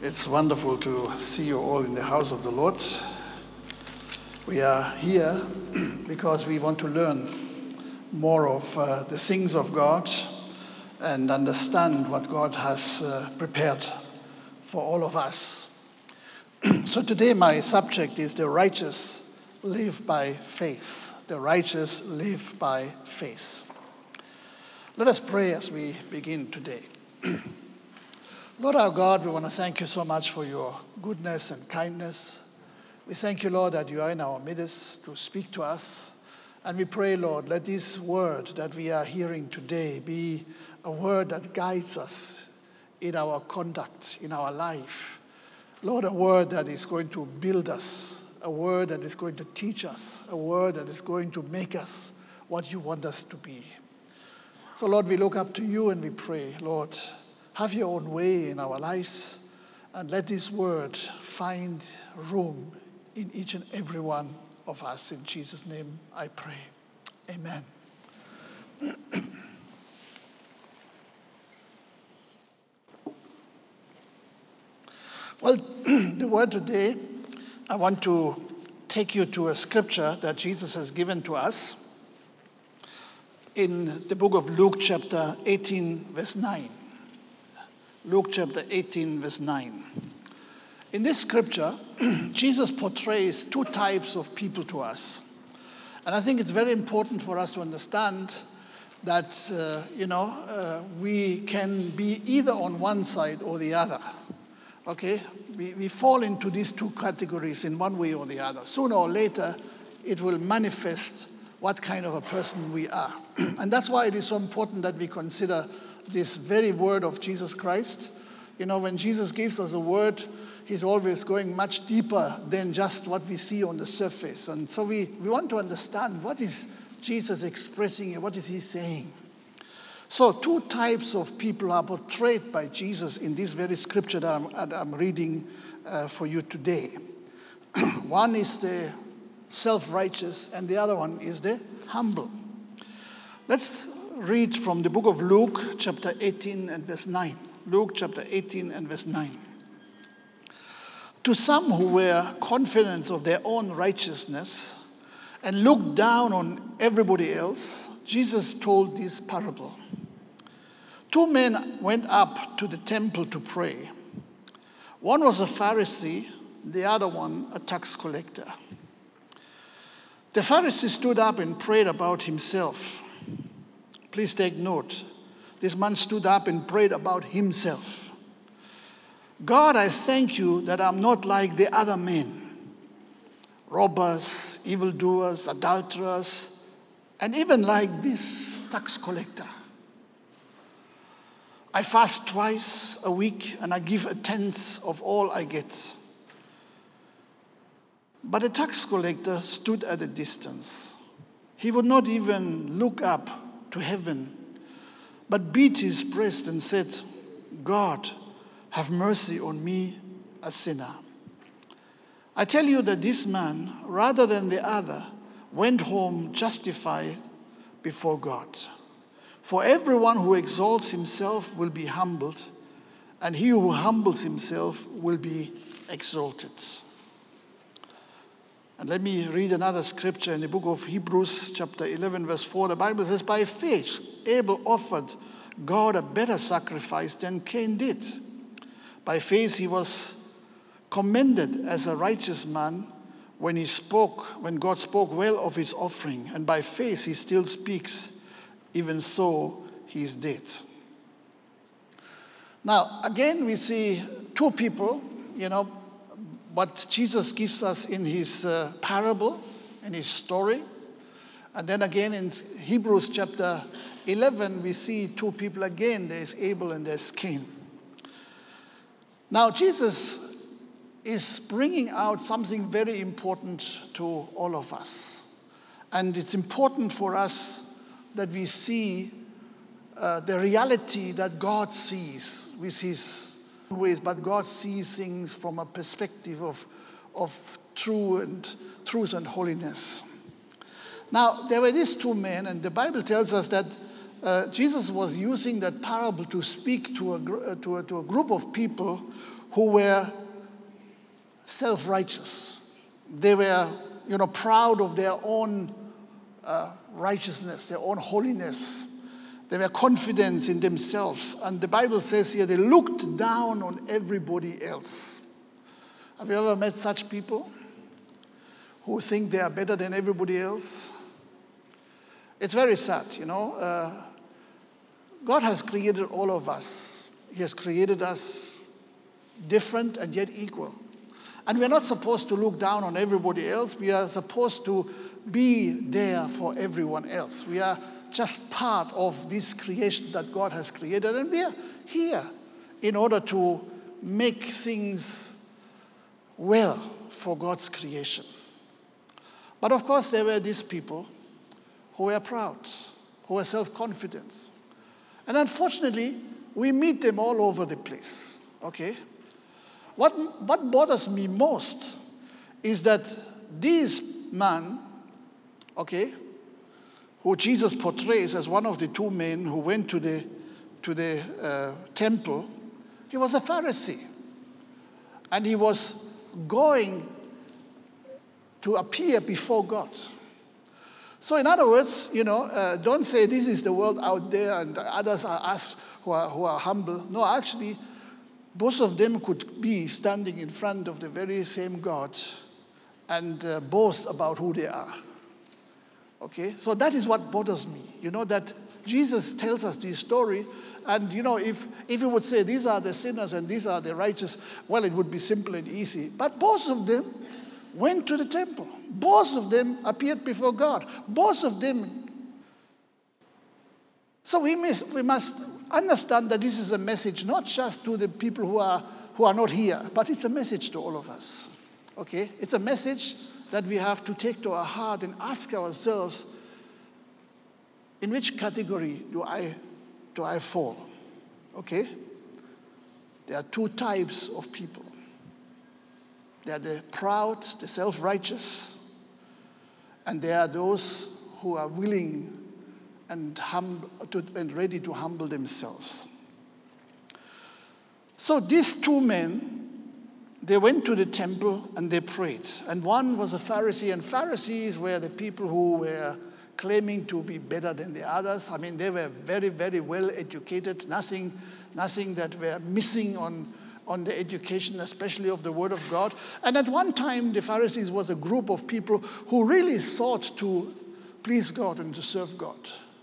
It's wonderful to see you all in the house of the Lord. We are here because we want to learn more of uh, the things of God and understand what God has uh, prepared for all of us. so today, my subject is the righteous live by faith. The righteous live by faith. Let us pray as we begin today. Lord our God, we want to thank you so much for your goodness and kindness. We thank you, Lord, that you are in our midst to speak to us. And we pray, Lord, let this word that we are hearing today be a word that guides us in our conduct, in our life. Lord, a word that is going to build us, a word that is going to teach us, a word that is going to make us what you want us to be. So, Lord, we look up to you and we pray, Lord, have your own way in our lives and let this word find room in each and every one of us. In Jesus' name I pray. Amen. well, the word today, I want to take you to a scripture that Jesus has given to us in the book of Luke, chapter 18, verse 9. Luke chapter 18, verse 9. In this scripture, Jesus portrays two types of people to us. And I think it's very important for us to understand that, uh, you know, uh, we can be either on one side or the other. Okay? We, we fall into these two categories in one way or the other. Sooner or later, it will manifest what kind of a person we are. and that's why it is so important that we consider this very word of Jesus Christ. You know, when Jesus gives us a word, he's always going much deeper than just what we see on the surface. And so we, we want to understand what is Jesus expressing and what is he saying. So, two types of people are portrayed by Jesus in this very scripture that I'm, that I'm reading uh, for you today. one is the self righteous, and the other one is the humble. Let's read from the book of Luke, chapter 18 and verse 9. Luke, chapter 18 and verse 9. To some who were confident of their own righteousness and looked down on everybody else, Jesus told this parable. Two men went up to the temple to pray. One was a Pharisee, the other one a tax collector. The Pharisee stood up and prayed about himself. Please take note. This man stood up and prayed about himself. God, I thank you that I'm not like the other men robbers, evildoers, adulterers, and even like this tax collector. I fast twice a week and I give a tenth of all I get. But the tax collector stood at a distance. He would not even look up to heaven, but beat his breast and said, God, have mercy on me, a sinner. I tell you that this man, rather than the other, went home justified before God. For everyone who exalts himself will be humbled, and he who humbles himself will be exalted. And let me read another scripture in the book of Hebrews, chapter 11, verse 4. The Bible says, By faith, Abel offered God a better sacrifice than Cain did. By faith, he was commended as a righteous man when he spoke, when God spoke well of his offering. And by faith, he still speaks, even so, he is dead. Now, again, we see two people, you know, what Jesus gives us in his uh, parable, in his story. And then again in Hebrews chapter 11, we see two people again there's Abel and there's Cain. Now, Jesus is bringing out something very important to all of us. And it's important for us that we see uh, the reality that God sees with his ways, but God sees things from a perspective of, of true and, truth and holiness. Now, there were these two men, and the Bible tells us that uh, Jesus was using that parable to speak to a, uh, to, a, to a group of people who who were self righteous. They were, you know, proud of their own uh, righteousness, their own holiness. They were confident in themselves. And the Bible says here they looked down on everybody else. Have you ever met such people who think they are better than everybody else? It's very sad, you know. Uh, God has created all of us, He has created us different and yet equal. And we're not supposed to look down on everybody else. We are supposed to be there for everyone else. We are just part of this creation that God has created, and we are here in order to make things well for God's creation. But of course, there were these people who were proud, who were self confident. And unfortunately, we meet them all over the place. Okay? What, what bothers me most is that these men, okay, who Jesus portrays as one of the two men who went to the, to the uh, temple, he was a Pharisee. And he was going to appear before God. So, in other words, you know, uh, don't say this is the world out there and others are us who are, who are humble. No, actually, both of them could be standing in front of the very same God and uh, boast about who they are. Okay? So that is what bothers me. You know, that Jesus tells us this story. And, you know, if, if he would say these are the sinners and these are the righteous, well, it would be simple and easy. But both of them went to the temple. Both of them appeared before God. Both of them. So we must, we must understand that this is a message not just to the people who are, who are not here, but it's a message to all of us. Okay? It's a message that we have to take to our heart and ask ourselves in which category do I, do I fall? Okay? There are two types of people. There are the proud, the self righteous, and there are those who are willing and, hum- to, and ready to humble themselves. So these two men they went to the temple and they prayed. And one was a Pharisee, and Pharisees were the people who were claiming to be better than the others. I mean, they were very, very well educated, nothing, nothing that were missing on, on the education, especially of the Word of God. And at one time, the Pharisees was a group of people who really sought to please God and to serve God.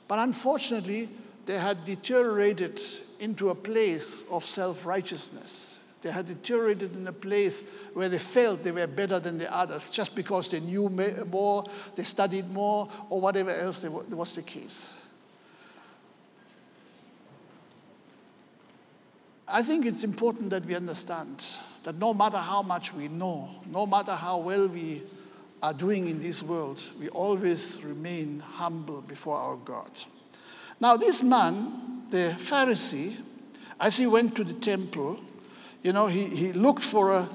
But unfortunately, they had deteriorated into a place of self righteousness they had deteriorated in a place where they felt they were better than the others just because they knew more, they studied more, or whatever else was the case. I think it's important that we understand that no matter how much we know, no matter how well we are doing in this world, we always remain humble before our God. Now, this man, the Pharisee, as he went to the temple, you know, he, he looked for a,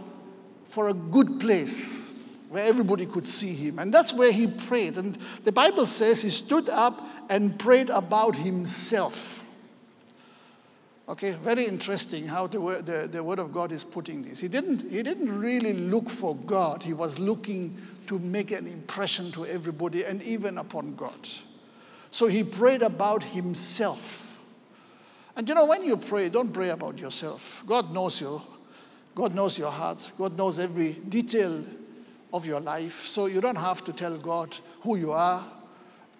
for a good place where everybody could see him. And that's where he prayed. And the Bible says he stood up and prayed about himself. Okay, very interesting how the the, the word of God is putting this. He didn't, he didn't really look for God, he was looking to make an impression to everybody and even upon God. So he prayed about himself. And you know, when you pray, don't pray about yourself. God knows you. God knows your heart. God knows every detail of your life. So you don't have to tell God who you are.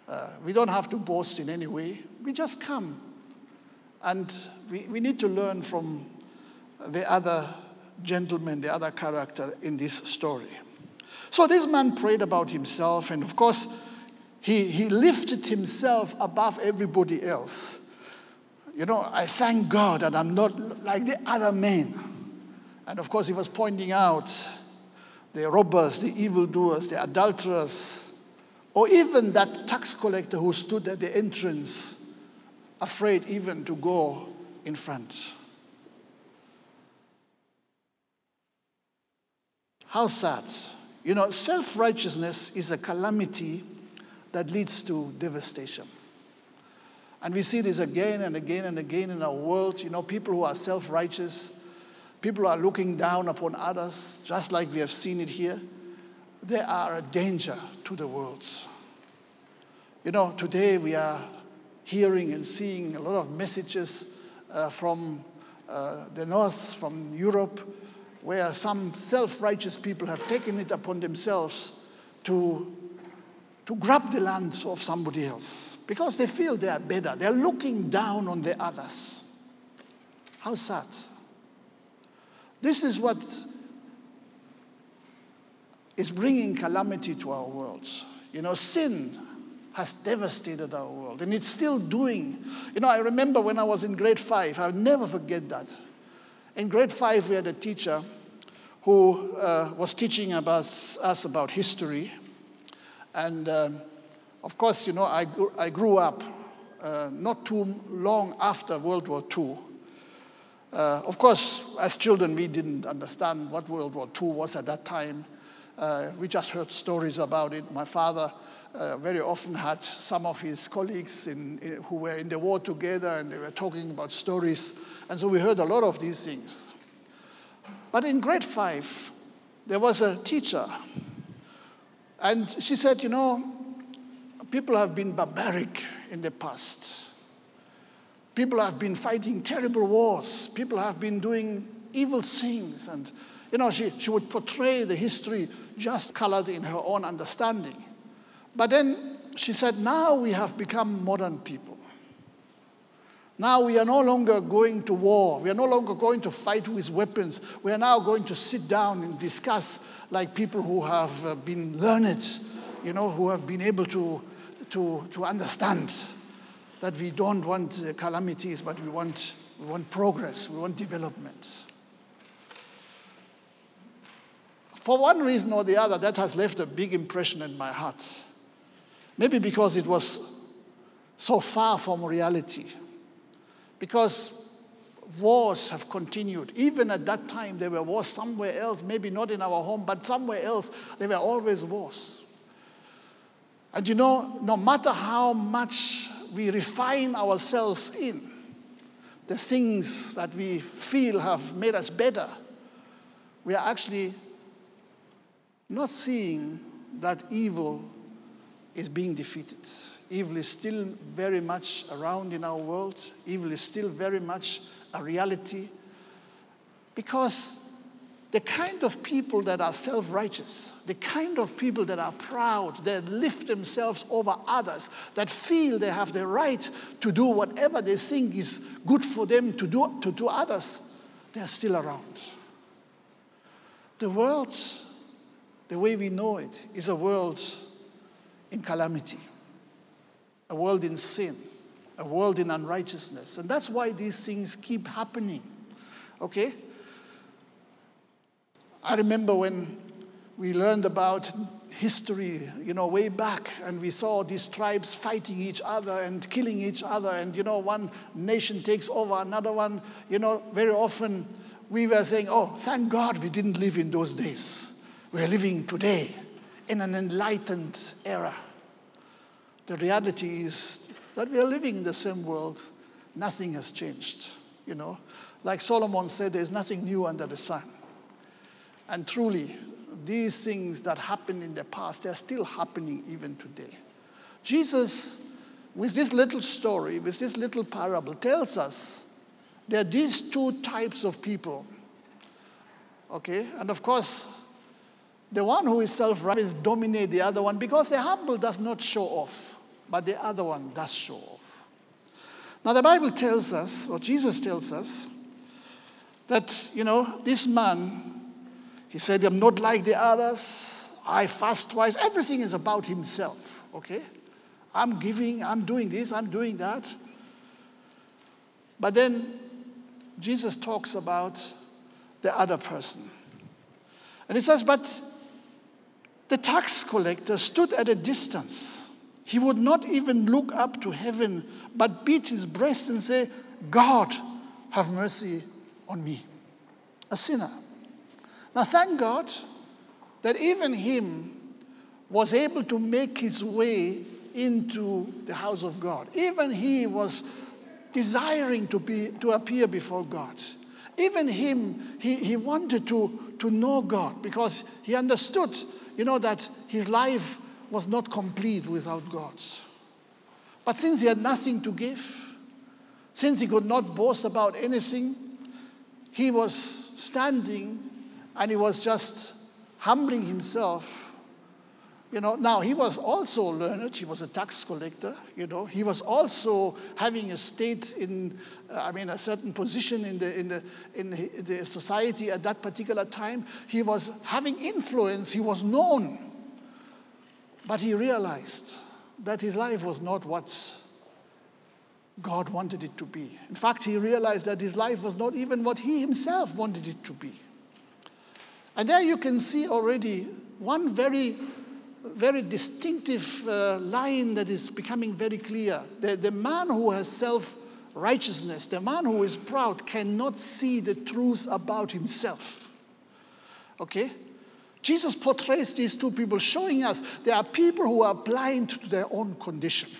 Uh, we don't have to boast in any way. We just come. And we, we need to learn from the other gentleman, the other character in this story. So this man prayed about himself, and of course, he, he lifted himself above everybody else. You know, I thank God that I'm not like the other men. And of course, he was pointing out the robbers, the evildoers, the adulterers, or even that tax collector who stood at the entrance, afraid even to go in front. How sad. You know, self righteousness is a calamity that leads to devastation. And we see this again and again and again in our world. You know, people who are self righteous, People who are looking down upon others, just like we have seen it here. They are a danger to the world. You know, today we are hearing and seeing a lot of messages uh, from uh, the north, from Europe, where some self righteous people have taken it upon themselves to, to grab the lands of somebody else because they feel they are better. They're looking down on the others. How sad. This is what is bringing calamity to our world. You know, sin has devastated our world, and it's still doing. You know, I remember when I was in grade five, I'll never forget that. In grade five, we had a teacher who uh, was teaching about, us about history. And um, of course, you know, I, grew, I grew up uh, not too long after World War II. Uh, of course, as children, we didn't understand what World War II was at that time. Uh, we just heard stories about it. My father uh, very often had some of his colleagues in, in, who were in the war together and they were talking about stories. And so we heard a lot of these things. But in grade five, there was a teacher. And she said, You know, people have been barbaric in the past. People have been fighting terrible wars. People have been doing evil things. And, you know, she, she would portray the history just colored in her own understanding. But then she said, now we have become modern people. Now we are no longer going to war. We are no longer going to fight with weapons. We are now going to sit down and discuss like people who have uh, been learned, you know, who have been able to, to, to understand that we don't want uh, calamities, but we want, we want progress, we want development. For one reason or the other, that has left a big impression in my heart. Maybe because it was so far from reality. Because wars have continued. Even at that time, there were wars somewhere else, maybe not in our home, but somewhere else, there were always wars. And you know, no matter how much we refine ourselves in the things that we feel have made us better, we are actually not seeing that evil is being defeated. Evil is still very much around in our world, evil is still very much a reality because the kind of people that are self righteous, the kind of people that are proud, that lift themselves over others, that feel they have the right to do whatever they think is good for them to do to do others, they're still around. The world, the way we know it, is a world in calamity, a world in sin, a world in unrighteousness. And that's why these things keep happening. Okay? I remember when we learned about history, you know, way back, and we saw these tribes fighting each other and killing each other, and, you know, one nation takes over another one. You know, very often we were saying, oh, thank God we didn't live in those days. We're living today in an enlightened era. The reality is that we are living in the same world. Nothing has changed, you know. Like Solomon said, there's nothing new under the sun. And truly, these things that happened in the past, they're still happening even today. Jesus, with this little story, with this little parable, tells us there are these two types of people. Okay? And of course, the one who is self righteous dominate the other one because the humble does not show off, but the other one does show off. Now, the Bible tells us, or Jesus tells us, that, you know, this man, he said, I'm not like the others. I fast twice. Everything is about himself, okay? I'm giving, I'm doing this, I'm doing that. But then Jesus talks about the other person. And he says, But the tax collector stood at a distance. He would not even look up to heaven, but beat his breast and say, God, have mercy on me, a sinner. Now, thank God that even him was able to make his way into the house of God. Even he was desiring to, be, to appear before God. even him, he, he wanted to, to know God because he understood, you know, that his life was not complete without God. But since he had nothing to give, since he could not boast about anything, he was standing and he was just humbling himself you know, now he was also learned. He was a tax collector. You know, he was also having a state in, uh, I mean, a certain position in the in the in the society at that particular time. He was having influence. He was known. But he realized that his life was not what God wanted it to be. In fact, he realized that his life was not even what he himself wanted it to be. And there you can see already one very very distinctive uh, line that is becoming very clear. The, the man who has self righteousness, the man who is proud, cannot see the truth about himself. Okay? Jesus portrays these two people, showing us there are people who are blind to their own condition.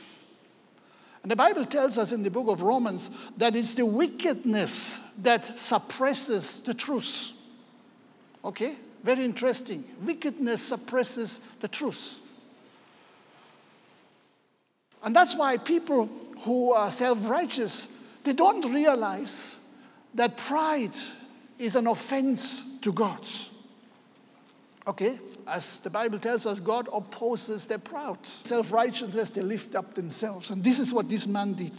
And the Bible tells us in the book of Romans that it's the wickedness that suppresses the truth. Okay? Very interesting. Wickedness suppresses the truth. And that's why people who are self righteous, they don't realize that pride is an offense to God. Okay? As the Bible tells us, God opposes the proud. Self righteousness, they lift up themselves. And this is what this man did.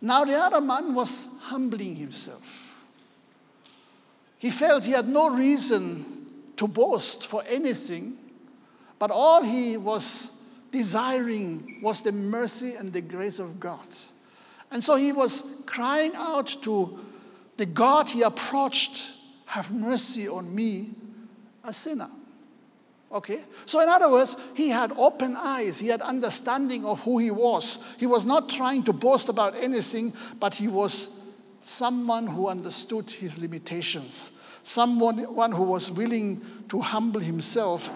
Now, the other man was humbling himself. He felt he had no reason to boast for anything, but all he was desiring was the mercy and the grace of God. And so he was crying out to the God he approached, Have mercy on me, a sinner. Okay? So, in other words, he had open eyes. He had understanding of who he was. He was not trying to boast about anything, but he was someone who understood his limitations, someone one who was willing to humble himself,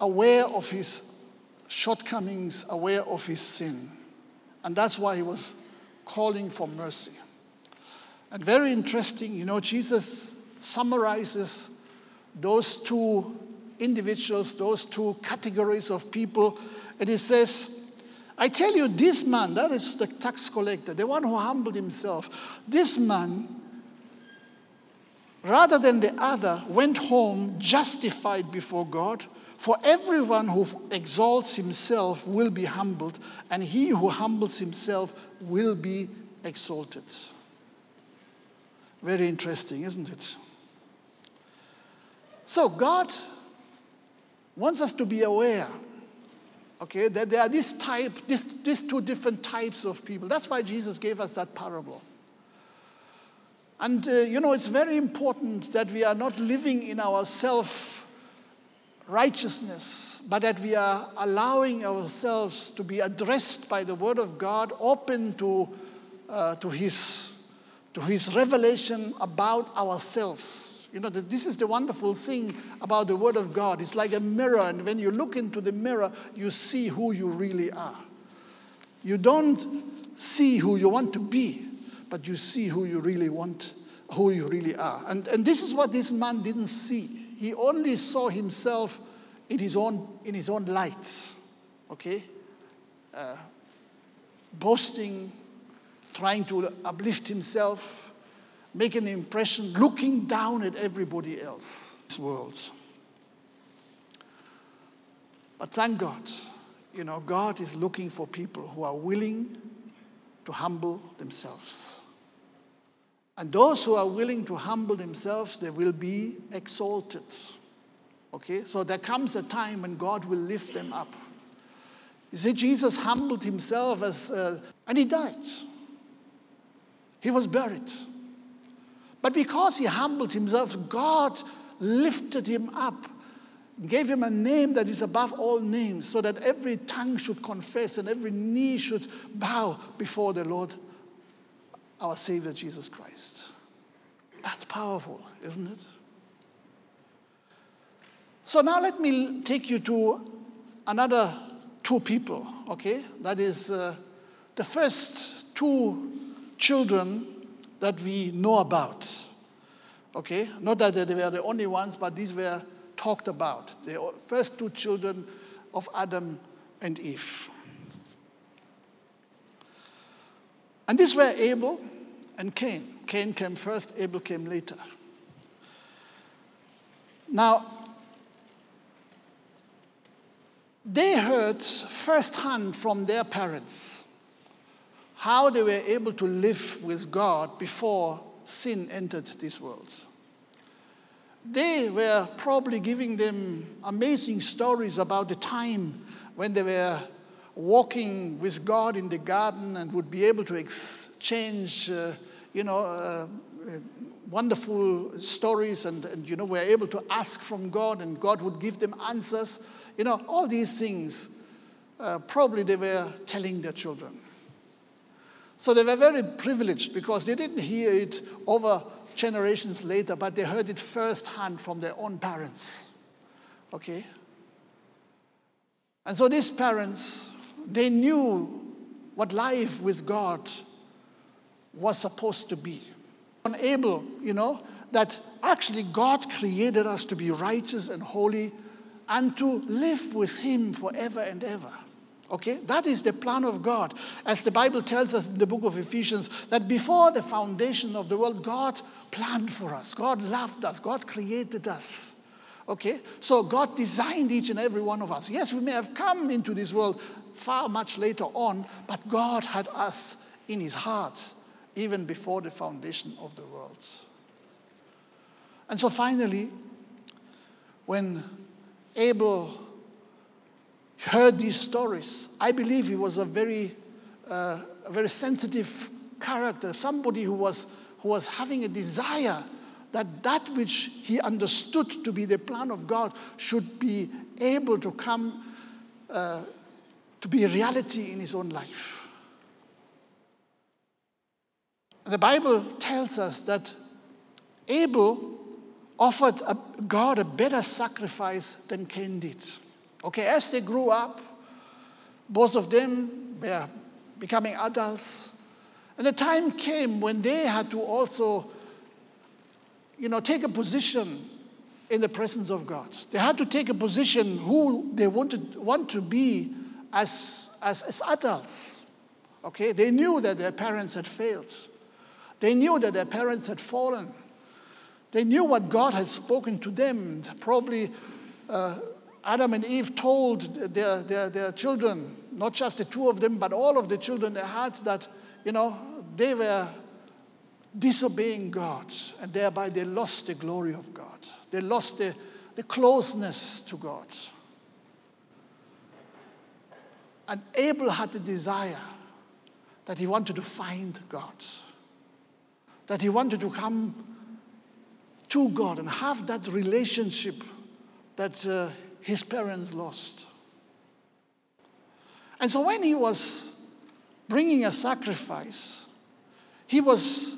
aware of his shortcomings, aware of his sin. And that's why he was calling for mercy. And very interesting, you know, Jesus summarizes those two individuals, those two categories of people, and he says, I tell you, this man, that is the tax collector, the one who humbled himself, this man, rather than the other, went home justified before God. For everyone who exalts himself will be humbled, and he who humbles himself will be exalted. Very interesting, isn't it? So, God wants us to be aware Okay, that there are this type, this, these two different types of people. That's why Jesus gave us that parable. And uh, you know, it's very important that we are not living in our self righteousness, but that we are allowing ourselves to be addressed by the Word of God, open to, uh, to, his, to His revelation about ourselves. You know, this is the wonderful thing about the Word of God. It's like a mirror, and when you look into the mirror, you see who you really are. You don't see who you want to be, but you see who you really want, who you really are. And, and this is what this man didn't see. He only saw himself in his own, in his own light, okay? Uh, boasting, trying to uplift himself make an impression looking down at everybody else this world. But thank God, you know, God is looking for people who are willing to humble themselves. And those who are willing to humble themselves, they will be exalted. Okay? So there comes a time when God will lift them up. You see, Jesus humbled himself as, uh, and he died. He was buried. But because he humbled himself, God lifted him up, gave him a name that is above all names, so that every tongue should confess and every knee should bow before the Lord, our Savior Jesus Christ. That's powerful, isn't it? So now let me take you to another two people, okay? That is uh, the first two children that we know about. Okay? Not that they were the only ones, but these were talked about. The first two children of Adam and Eve. And these were Abel and Cain. Cain came first, Abel came later. Now, they heard firsthand from their parents how they were able to live with God before sin entered this world. They were probably giving them amazing stories about the time when they were walking with God in the garden and would be able to exchange, uh, you know, uh, uh, wonderful stories and, and, you know, were able to ask from God and God would give them answers. You know, all these things, uh, probably they were telling their children. So they were very privileged because they didn't hear it over generations later, but they heard it firsthand from their own parents. Okay? And so these parents, they knew what life with God was supposed to be. Unable, you know, that actually God created us to be righteous and holy and to live with Him forever and ever. Okay? That is the plan of God. As the Bible tells us in the book of Ephesians, that before the foundation of the world, God planned for us. God loved us. God created us. Okay? So God designed each and every one of us. Yes, we may have come into this world far much later on, but God had us in his heart even before the foundation of the world. And so finally, when Abel heard these stories. I believe he was a very, uh, a very sensitive character, somebody who was, who was having a desire that that which he understood to be the plan of God should be able to come uh, to be a reality in his own life. The Bible tells us that Abel offered a, God a better sacrifice than Cain did. Okay, as they grew up, both of them were becoming adults. And the time came when they had to also, you know, take a position in the presence of God. They had to take a position who they wanted want to be as, as, as adults. Okay, they knew that their parents had failed. They knew that their parents had fallen. They knew what God had spoken to them. Probably uh, Adam and Eve told their, their, their children, not just the two of them, but all of the children they had, that, you know, they were disobeying God, and thereby they lost the glory of God. They lost the, the closeness to God. And Abel had the desire that he wanted to find God, that he wanted to come to God and have that relationship that uh, his parents lost. And so when he was bringing a sacrifice, he was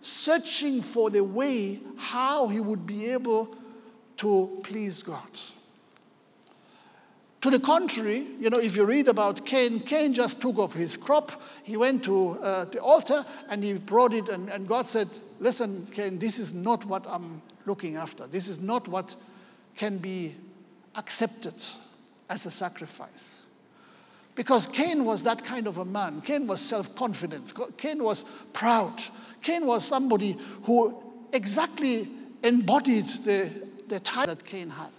searching for the way how he would be able to please God. To the contrary, you know, if you read about Cain, Cain just took off his crop. He went to uh, the altar and he brought it, and, and God said, Listen, Cain, this is not what I'm looking after. This is not what can be accepted as a sacrifice. Because Cain was that kind of a man. Cain was self confident. Cain was proud. Cain was somebody who exactly embodied the, the type that Cain had.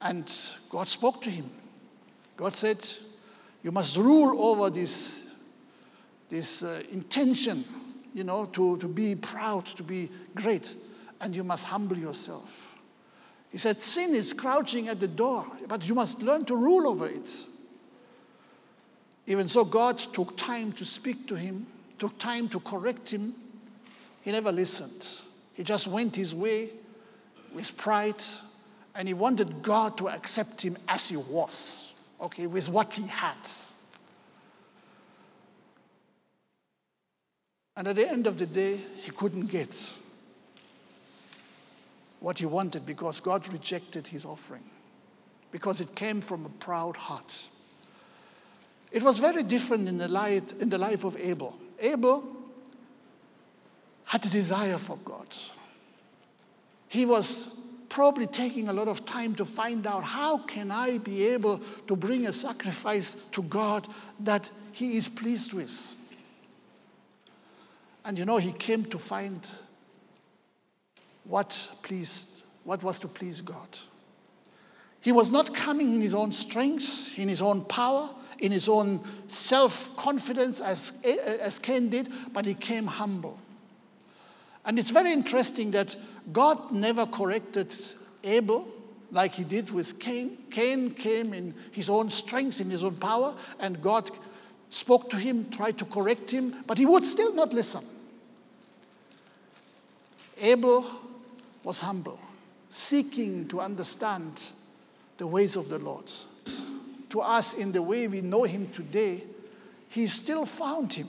And God spoke to him. God said, You must rule over this, this uh, intention, you know, to, to be proud, to be great, and you must humble yourself. He said, Sin is crouching at the door, but you must learn to rule over it. Even so, God took time to speak to him, took time to correct him. He never listened. He just went his way with pride, and he wanted God to accept him as he was, okay, with what he had. And at the end of the day, he couldn't get what he wanted because God rejected his offering, because it came from a proud heart. It was very different in the, light, in the life of Abel. Abel had a desire for God. He was probably taking a lot of time to find out how can I be able to bring a sacrifice to God that he is pleased with. And you know, he came to find what pleased, what was to please God. He was not coming in his own strength, in his own power, in his own self confidence as, as Cain did, but he came humble. And it's very interesting that God never corrected Abel like he did with Cain. Cain came in his own strength, in his own power, and God spoke to him, tried to correct him, but he would still not listen. Abel was humble, seeking to understand the ways of the Lord. To us, in the way we know him today, he still found him.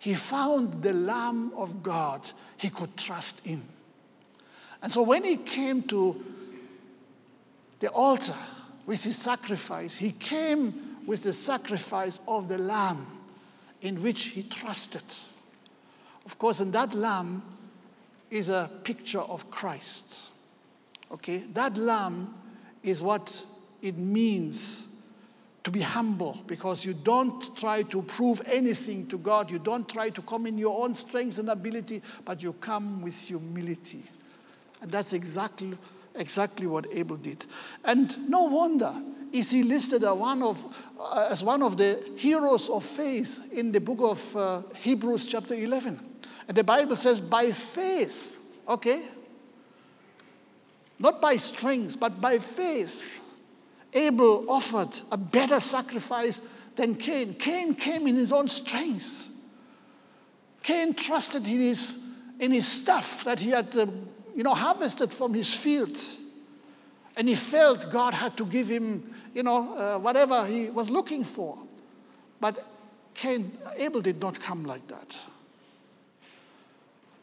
He found the Lamb of God he could trust in. And so when he came to the altar with his sacrifice, he came with the sacrifice of the Lamb in which he trusted. Of course, and that Lamb is a picture of Christ. Okay? That Lamb is what it means to be humble because you don't try to prove anything to God. You don't try to come in your own strength and ability, but you come with humility. And that's exactly, exactly what Abel did. And no wonder is he listed as one of, uh, as one of the heroes of faith in the book of uh, Hebrews, chapter 11. And the Bible says, by faith, okay? Not by strength, but by faith. Abel offered a better sacrifice than Cain. Cain came in his own strength. Cain trusted in his, in his stuff that he had, uh, you know, harvested from his field. And he felt God had to give him, you know, uh, whatever he was looking for. But Cain, Abel did not come like that.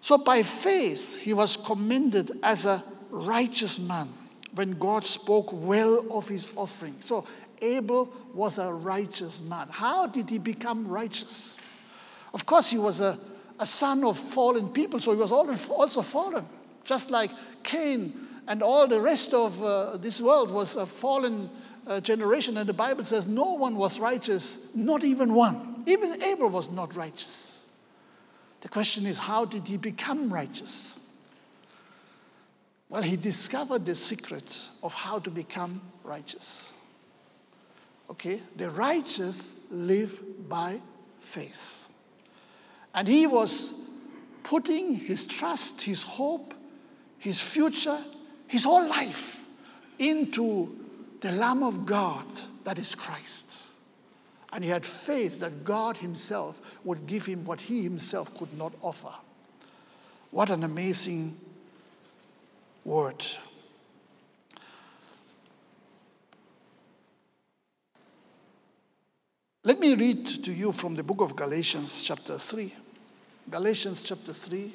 So by faith, he was commended as a righteous man when God spoke well of his offering. So Abel was a righteous man. How did he become righteous? Of course, he was a, a son of fallen people, so he was also fallen. Just like Cain and all the rest of uh, this world was a fallen uh, generation, and the Bible says no one was righteous, not even one. Even Abel was not righteous. The question is, how did he become righteous? Well, he discovered the secret of how to become righteous. Okay? The righteous live by faith. And he was putting his trust, his hope, his future, his whole life into the Lamb of God that is Christ. And he had faith that God himself would give him what he himself could not offer. What an amazing word. Let me read to you from the book of Galatians, chapter 3. Galatians, chapter 3,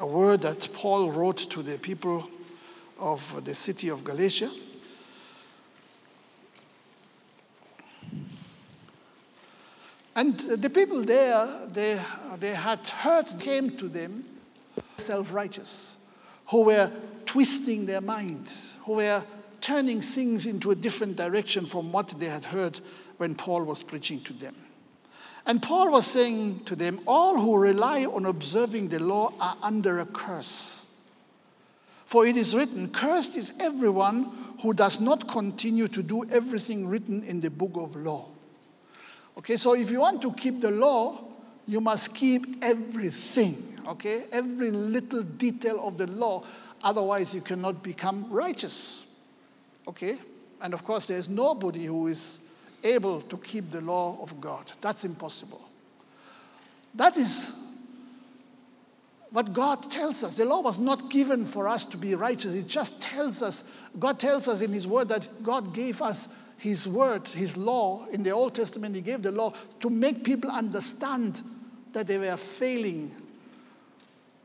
a word that Paul wrote to the people of the city of Galatia. And the people there, they, they had heard, came to them self righteous, who were twisting their minds, who were turning things into a different direction from what they had heard when Paul was preaching to them. And Paul was saying to them, All who rely on observing the law are under a curse. For it is written, Cursed is everyone who does not continue to do everything written in the book of law. Okay, so if you want to keep the law, you must keep everything, okay? Every little detail of the law Otherwise, you cannot become righteous. Okay? And of course, there's nobody who is able to keep the law of God. That's impossible. That is what God tells us. The law was not given for us to be righteous. It just tells us, God tells us in His Word that God gave us His Word, His law. In the Old Testament, He gave the law to make people understand that they were failing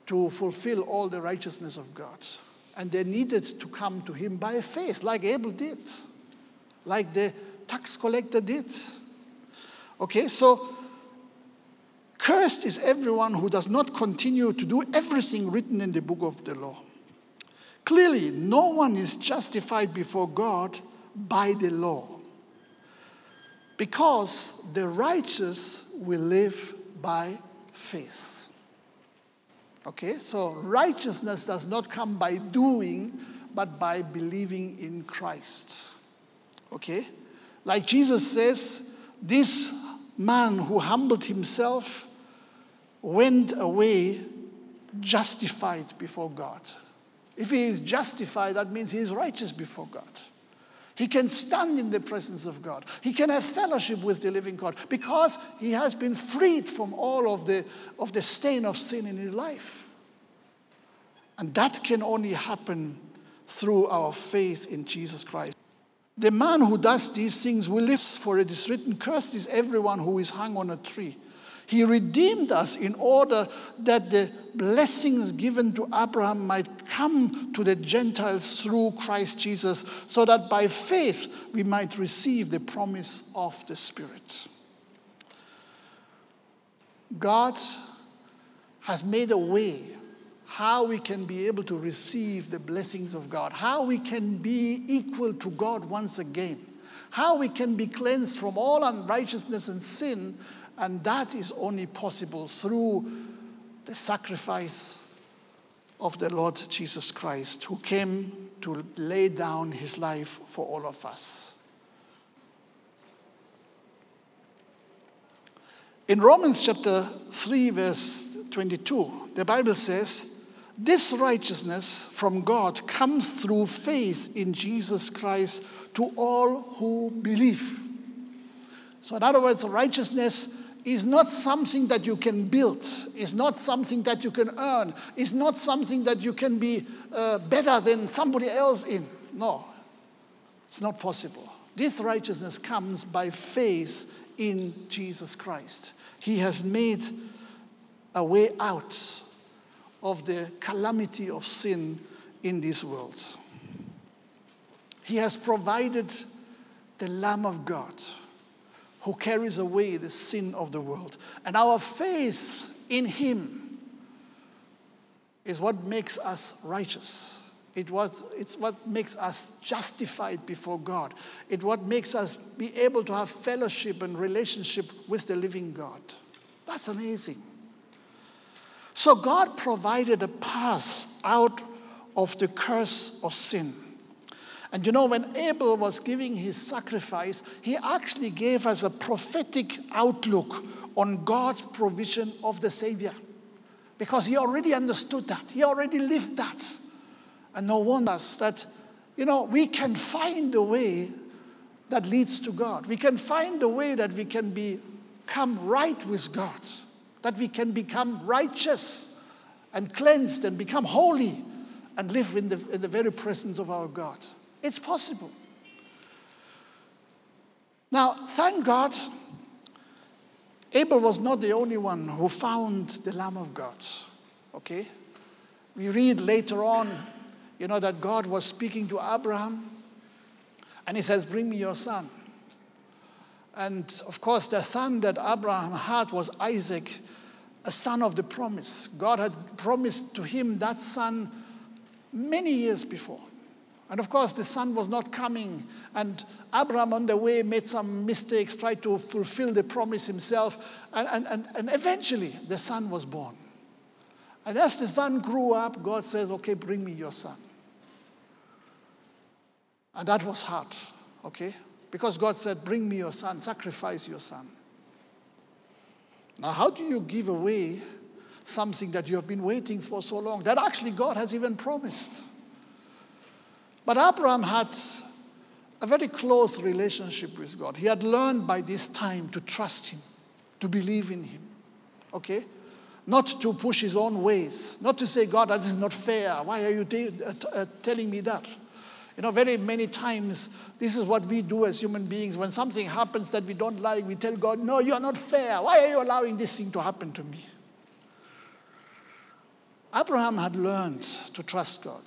to fulfill all the righteousness of God. And they needed to come to him by faith, like Abel did, like the tax collector did. Okay, so Cursed is everyone who does not continue to do everything written in the book of the law. Clearly, no one is justified before God by the law because the righteous will live by faith. Okay, so righteousness does not come by doing, but by believing in Christ. Okay, like Jesus says, this man who humbled himself went away justified before God. If he is justified, that means he is righteous before God. He can stand in the presence of God. He can have fellowship with the living God because he has been freed from all of the, of the stain of sin in his life. And that can only happen through our faith in Jesus Christ. The man who does these things will live, for it is written, Cursed is everyone who is hung on a tree. He redeemed us in order that the blessings given to Abraham might come to the Gentiles through Christ Jesus, so that by faith we might receive the promise of the Spirit. God has made a way how we can be able to receive the blessings of God, how we can be equal to God once again, how we can be cleansed from all unrighteousness and sin, and that is only possible through the sacrifice of the Lord Jesus Christ, who came to lay down his life for all of us. In Romans chapter 3, verse 22, the Bible says, this righteousness from God comes through faith in Jesus Christ to all who believe. So, in other words, righteousness is not something that you can build, is not something that you can earn, is not something that you can be uh, better than somebody else in. No, it's not possible. This righteousness comes by faith in Jesus Christ. He has made a way out of the calamity of sin in this world. He has provided the Lamb of God who carries away the sin of the world. And our faith in Him is what makes us righteous. It was, it's what makes us justified before God. It's what makes us be able to have fellowship and relationship with the living God. That's amazing. So God provided a path out of the curse of sin. And you know, when Abel was giving his sacrifice, he actually gave us a prophetic outlook on God's provision of the Savior. Because he already understood that, he already lived that. And no wonder that, you know, we can find a way that leads to God. We can find a way that we can become right with God that we can become righteous and cleansed and become holy and live in the, in the very presence of our God. It's possible. Now, thank God, Abel was not the only one who found the Lamb of God. Okay? We read later on, you know, that God was speaking to Abraham and he says, Bring me your son. And of course, the son that Abraham had was Isaac, a son of the promise. God had promised to him that son many years before. And of course, the son was not coming. And Abraham, on the way, made some mistakes, tried to fulfill the promise himself. And, and, and, and eventually, the son was born. And as the son grew up, God says, Okay, bring me your son. And that was hard, okay? Because God said, Bring me your son, sacrifice your son. Now, how do you give away something that you have been waiting for so long? That actually God has even promised. But Abraham had a very close relationship with God. He had learned by this time to trust Him, to believe in Him. Okay? Not to push his own ways, not to say, God, that is not fair. Why are you t- uh, uh, telling me that? You know, very many times, this is what we do as human beings. When something happens that we don't like, we tell God, No, you are not fair. Why are you allowing this thing to happen to me? Abraham had learned to trust God.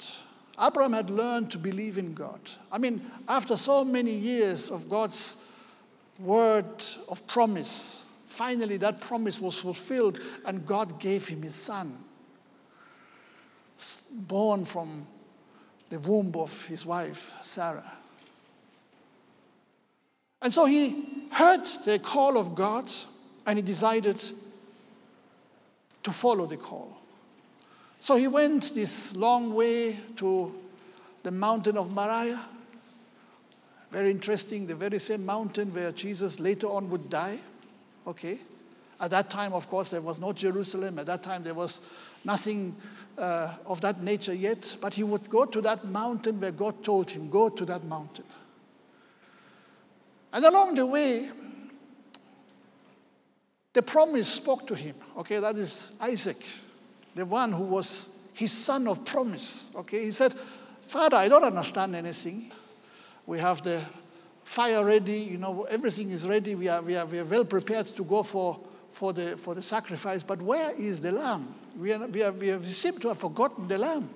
Abraham had learned to believe in God. I mean, after so many years of God's word of promise, finally that promise was fulfilled and God gave him his son, born from the womb of his wife, Sarah. And so he heard the call of God and he decided to follow the call. So he went this long way to the mountain of Moriah. Very interesting, the very same mountain where Jesus later on would die. Okay. At that time, of course, there was no Jerusalem. At that time, there was nothing uh, of that nature yet. But he would go to that mountain where God told him, Go to that mountain. And along the way, the promise spoke to him. Okay, that is Isaac, the one who was his son of promise. Okay, he said, Father, I don't understand anything. We have the fire ready, you know, everything is ready. We are, we are, we are well prepared to go for, for, the, for the sacrifice. But where is the lamb? We, are, we, are, we, seem to have forgotten the lamb.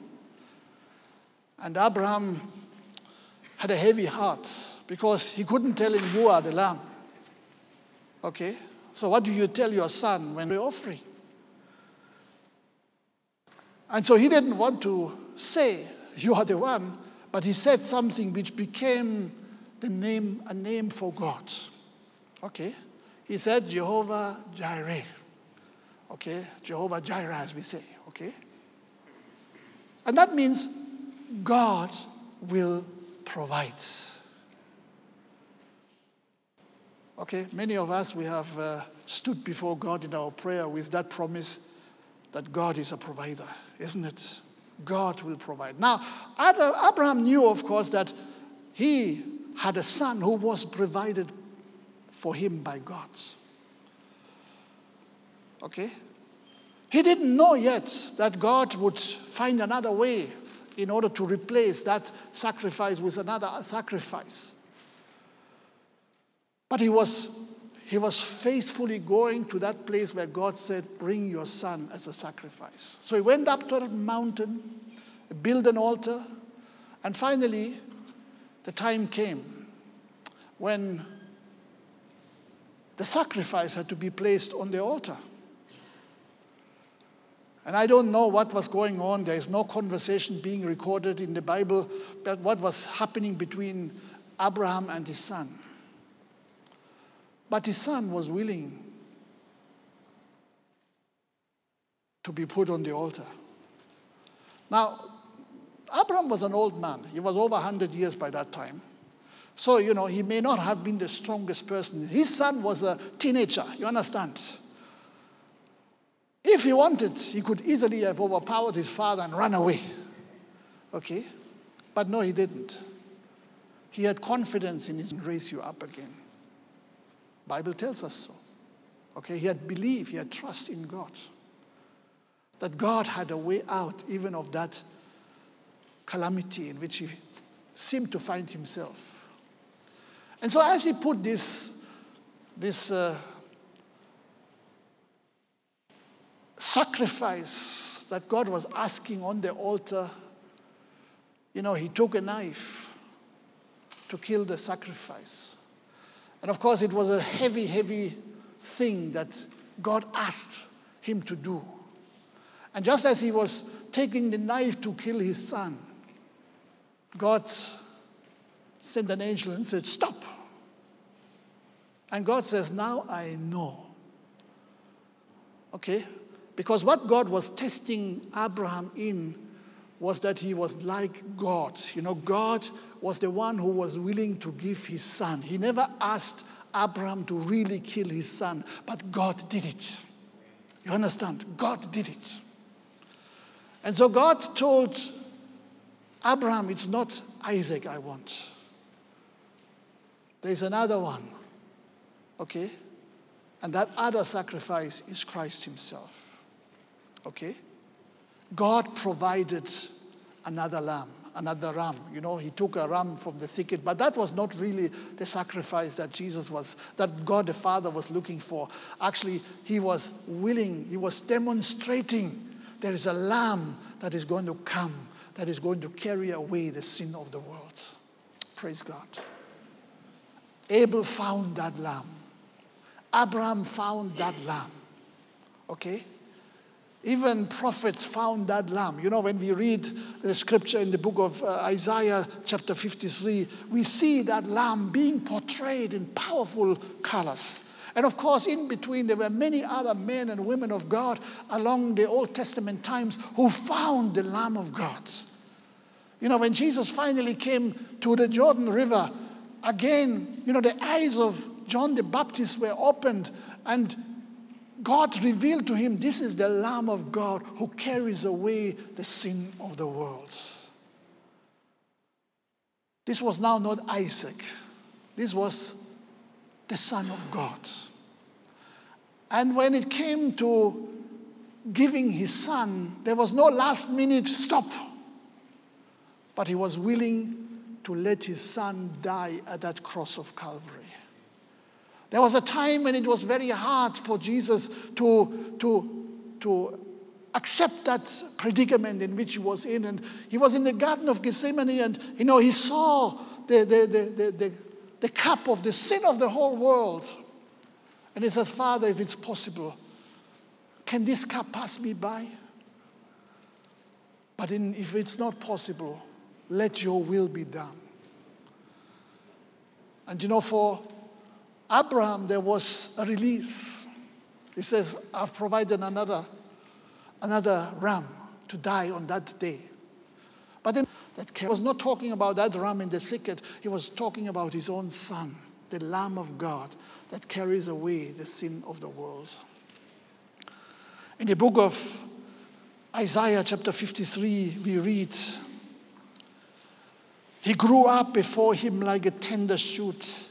And Abraham had a heavy heart because he couldn't tell him, You are the lamb. Okay? So, what do you tell your son when you're offering? And so he didn't want to say, You are the one, but he said something which became the name, a name for God. Okay? He said, Jehovah Jireh. Okay? Jehovah Jireh, as we say. Okay? And that means God will provide. Okay, many of us, we have uh, stood before God in our prayer with that promise that God is a provider, isn't it? God will provide. Now, Abraham knew, of course, that he had a son who was provided for him by God. Okay? He didn't know yet that God would find another way in order to replace that sacrifice with another sacrifice. But he was, he was faithfully going to that place where God said, Bring your son as a sacrifice. So he went up to a mountain, built an altar, and finally, the time came when the sacrifice had to be placed on the altar. And I don't know what was going on. There is no conversation being recorded in the Bible about what was happening between Abraham and his son. But his son was willing to be put on the altar. Now, Abraham was an old man. He was over 100 years by that time. So, you know, he may not have been the strongest person. His son was a teenager, you understand? If he wanted, he could easily have overpowered his father and run away. Okay? But no, he didn't. He had confidence in his raise you up again. Bible tells us so. Okay, he had belief, he had trust in God. That God had a way out even of that calamity in which he seemed to find himself. And so as he put this, this uh, sacrifice that God was asking on the altar, you know, he took a knife to kill the sacrifice. And of course, it was a heavy, heavy thing that God asked him to do. And just as he was taking the knife to kill his son, God sent an angel and said, Stop. And God says, Now I know. Okay? Because what God was testing Abraham in was that he was like God. You know, God was the one who was willing to give his son. He never asked Abraham to really kill his son, but God did it. You understand? God did it. And so God told Abraham, It's not Isaac I want. There's another one. Okay? And that other sacrifice is Christ Himself. Okay? God provided another lamb, another ram. You know, he took a ram from the thicket, but that was not really the sacrifice that Jesus was, that God the Father was looking for. Actually, he was willing, he was demonstrating there is a lamb that is going to come, that is going to carry away the sin of the world. Praise God. Abel found that lamb. Abraham found that lamb. Okay? Even prophets found that lamb. You know, when we read the scripture in the book of uh, Isaiah, chapter 53, we see that lamb being portrayed in powerful colors. And of course, in between, there were many other men and women of God along the Old Testament times who found the Lamb of God. You know, when Jesus finally came to the Jordan River, again, you know, the eyes of John the Baptist were opened and God revealed to him, This is the Lamb of God who carries away the sin of the world. This was now not Isaac, this was the Son of God. And when it came to giving his son, there was no last minute stop. But he was willing to let his son die at that cross of Calvary. There was a time when it was very hard for Jesus to, to, to accept that predicament in which he was in. And he was in the Garden of Gethsemane and, you know, he saw the, the, the, the, the, cup of the sin of the whole world. And he says, Father, if it's possible, can this cup pass me by? But in, if it's not possible, let your will be done. And you know, for Abraham, there was a release. He says, I've provided another, another ram to die on that day. But then that he was not talking about that ram in the thicket, he was talking about his own son, the Lamb of God that carries away the sin of the world. In the book of Isaiah, chapter 53, we read, He grew up before him like a tender shoot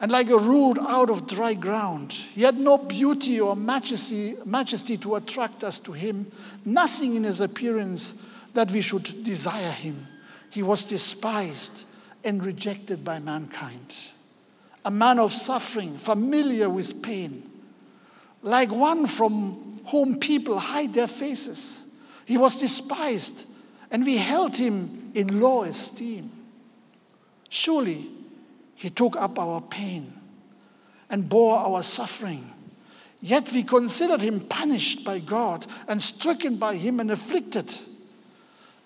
and like a root out of dry ground. He had no beauty or majesty, majesty to attract us to him, nothing in his appearance that we should desire him. He was despised and rejected by mankind, a man of suffering, familiar with pain, like one from whom people hide their faces. He was despised, and we held him in low esteem. Surely, he took up our pain and bore our suffering. Yet we considered him punished by God and stricken by him and afflicted.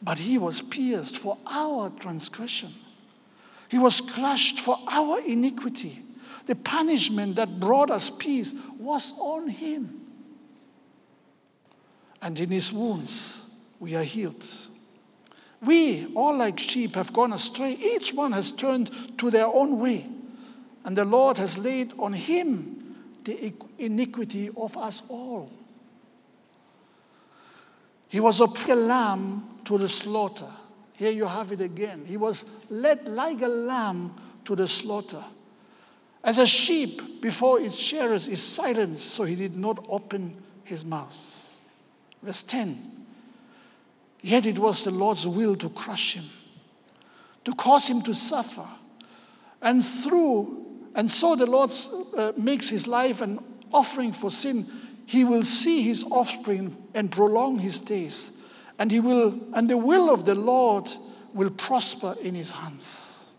But he was pierced for our transgression, he was crushed for our iniquity. The punishment that brought us peace was on him. And in his wounds we are healed. We, all like sheep, have gone astray. Each one has turned to their own way. And the Lord has laid on him the iniquity of us all. He was a lamb to the slaughter. Here you have it again. He was led like a lamb to the slaughter. As a sheep before its shearers is silent, so he did not open his mouth. Verse 10 Yet it was the Lord's will to crush him, to cause him to suffer. And through, and so the Lord uh, makes his life an offering for sin. He will see his offspring and prolong his days. And he will, and the will of the Lord will prosper in his hands.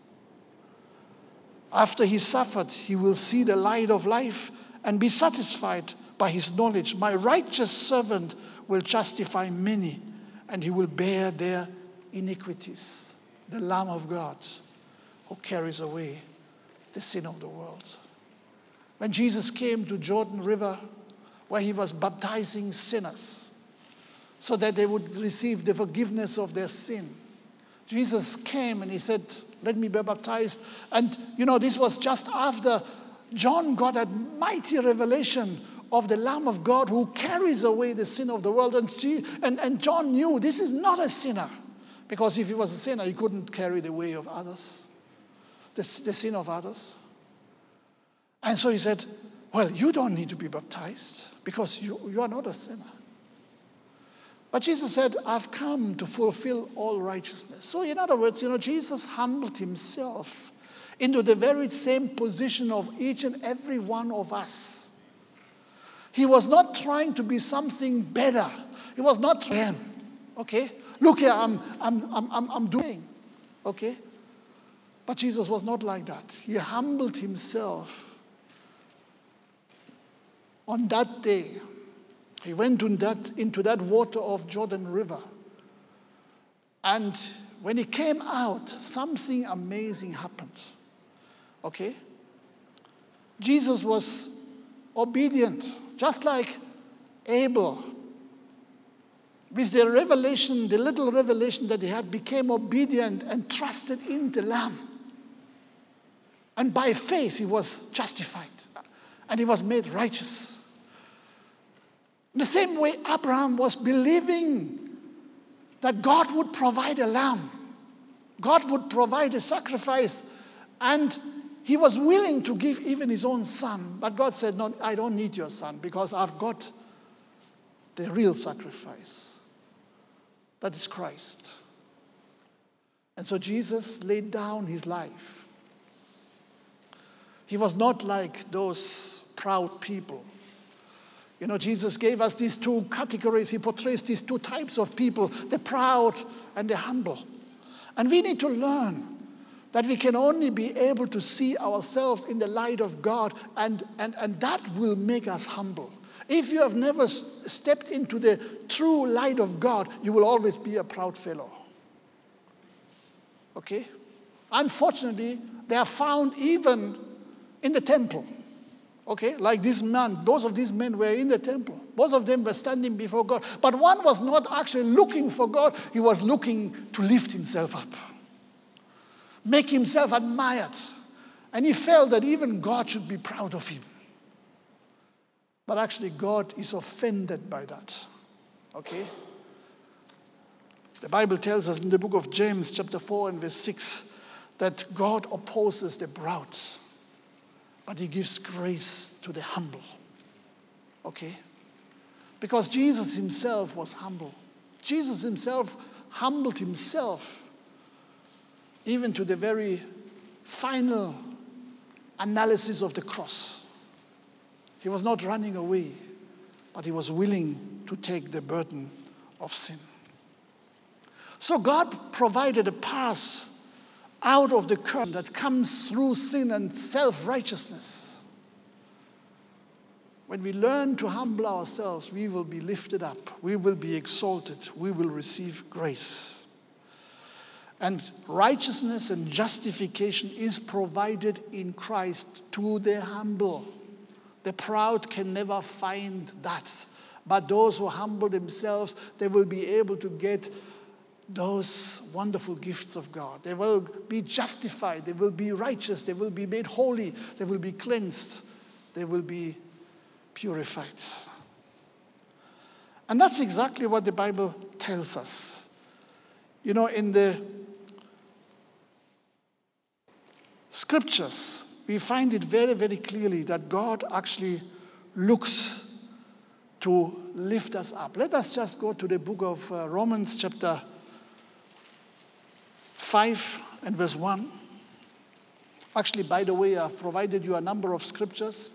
After he suffered, he will see the light of life and be satisfied by his knowledge. My righteous servant will justify many and he will bear their iniquities. The Lamb of God who carries away the sin of the world. When Jesus came to Jordan River, where he was baptizing sinners so that they would receive the forgiveness of their sin, Jesus came and he said, Let me be baptized. And you know, this was just after John got a mighty revelation of the Lamb of God who carries away the sin of the world. And, and, and John knew this is not a sinner, because if he was a sinner, he couldn't carry the way of others, the, the sin of others. And so he said, Well, you don't need to be baptized because you, you are not a sinner. But Jesus said, I've come to fulfill all righteousness. So, in other words, you know, Jesus humbled himself into the very same position of each and every one of us. He was not trying to be something better. He was not trying, okay? Look here, I'm, I'm, I'm, I'm doing, okay? But Jesus was not like that. He humbled himself on that day, he went in that, into that water of Jordan River. And when he came out, something amazing happened. Okay? Jesus was obedient, just like Abel. With the revelation, the little revelation that he had, became obedient and trusted in the Lamb. And by faith, he was justified and he was made righteous. In the same way, Abraham was believing that God would provide a lamb, God would provide a sacrifice, and he was willing to give even his own son. But God said, No, I don't need your son because I've got the real sacrifice. That is Christ. And so Jesus laid down his life he was not like those proud people. You know, Jesus gave us these two categories. He portrays these two types of people the proud and the humble. And we need to learn that we can only be able to see ourselves in the light of God, and, and, and that will make us humble. If you have never stepped into the true light of God, you will always be a proud fellow. Okay? Unfortunately, they are found even in the temple. Okay, like this man, both of these men were in the temple. Both of them were standing before God. But one was not actually looking for God, he was looking to lift himself up, make himself admired. And he felt that even God should be proud of him. But actually, God is offended by that. Okay? The Bible tells us in the book of James, chapter 4 and verse 6, that God opposes the proud but he gives grace to the humble. Okay? Because Jesus himself was humble. Jesus himself humbled himself even to the very final analysis of the cross. He was not running away, but he was willing to take the burden of sin. So God provided a path out of the curse that comes through sin and self righteousness. When we learn to humble ourselves, we will be lifted up, we will be exalted, we will receive grace. And righteousness and justification is provided in Christ to the humble. The proud can never find that. But those who humble themselves, they will be able to get those wonderful gifts of God. They will be justified, they will be righteous, they will be made holy, they will be cleansed, they will be purified. And that's exactly what the Bible tells us. You know, in the scriptures, we find it very, very clearly that God actually looks to lift us up. Let us just go to the book of uh, Romans, chapter 5 and verse 1. Actually, by the way, I've provided you a number of scriptures,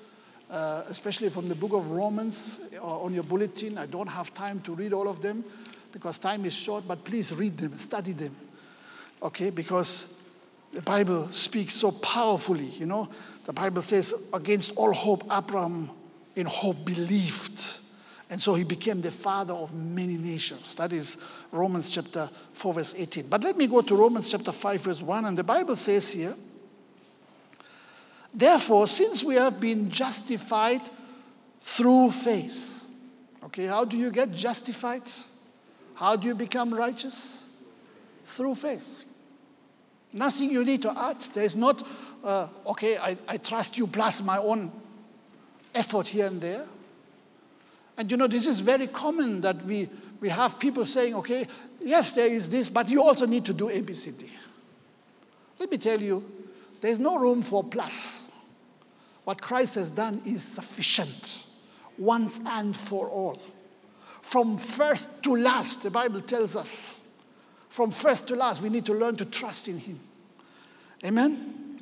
uh, especially from the book of Romans uh, on your bulletin. I don't have time to read all of them because time is short, but please read them, study them. Okay, because the Bible speaks so powerfully, you know. The Bible says, against all hope, Abraham in hope believed and so he became the father of many nations. That is Romans chapter 4, verse 18. But let me go to Romans chapter 5, verse 1. And the Bible says here, Therefore, since we have been justified through faith, okay, how do you get justified? How do you become righteous? Through faith. Nothing you need to add. There's not, uh, okay, I, I trust you plus my own effort here and there. And you know, this is very common that we, we have people saying, okay, yes, there is this, but you also need to do ABCD. Let me tell you, there's no room for plus. What Christ has done is sufficient, once and for all. From first to last, the Bible tells us, from first to last, we need to learn to trust in Him. Amen?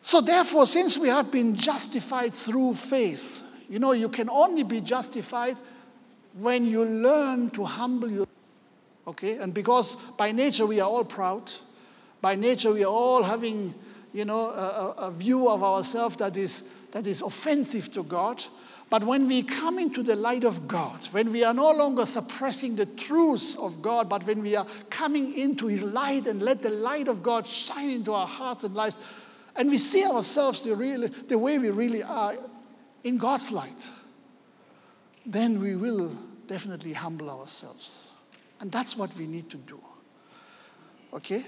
So, therefore, since we have been justified through faith, you know, you can only be justified when you learn to humble yourself. Okay? And because by nature we are all proud, by nature we are all having, you know, a, a view of ourselves that is, that is offensive to God. But when we come into the light of God, when we are no longer suppressing the truths of God, but when we are coming into His light and let the light of God shine into our hearts and lives, and we see ourselves the, real, the way we really are in God's light, then we will definitely humble ourselves. And that's what we need to do. Okay?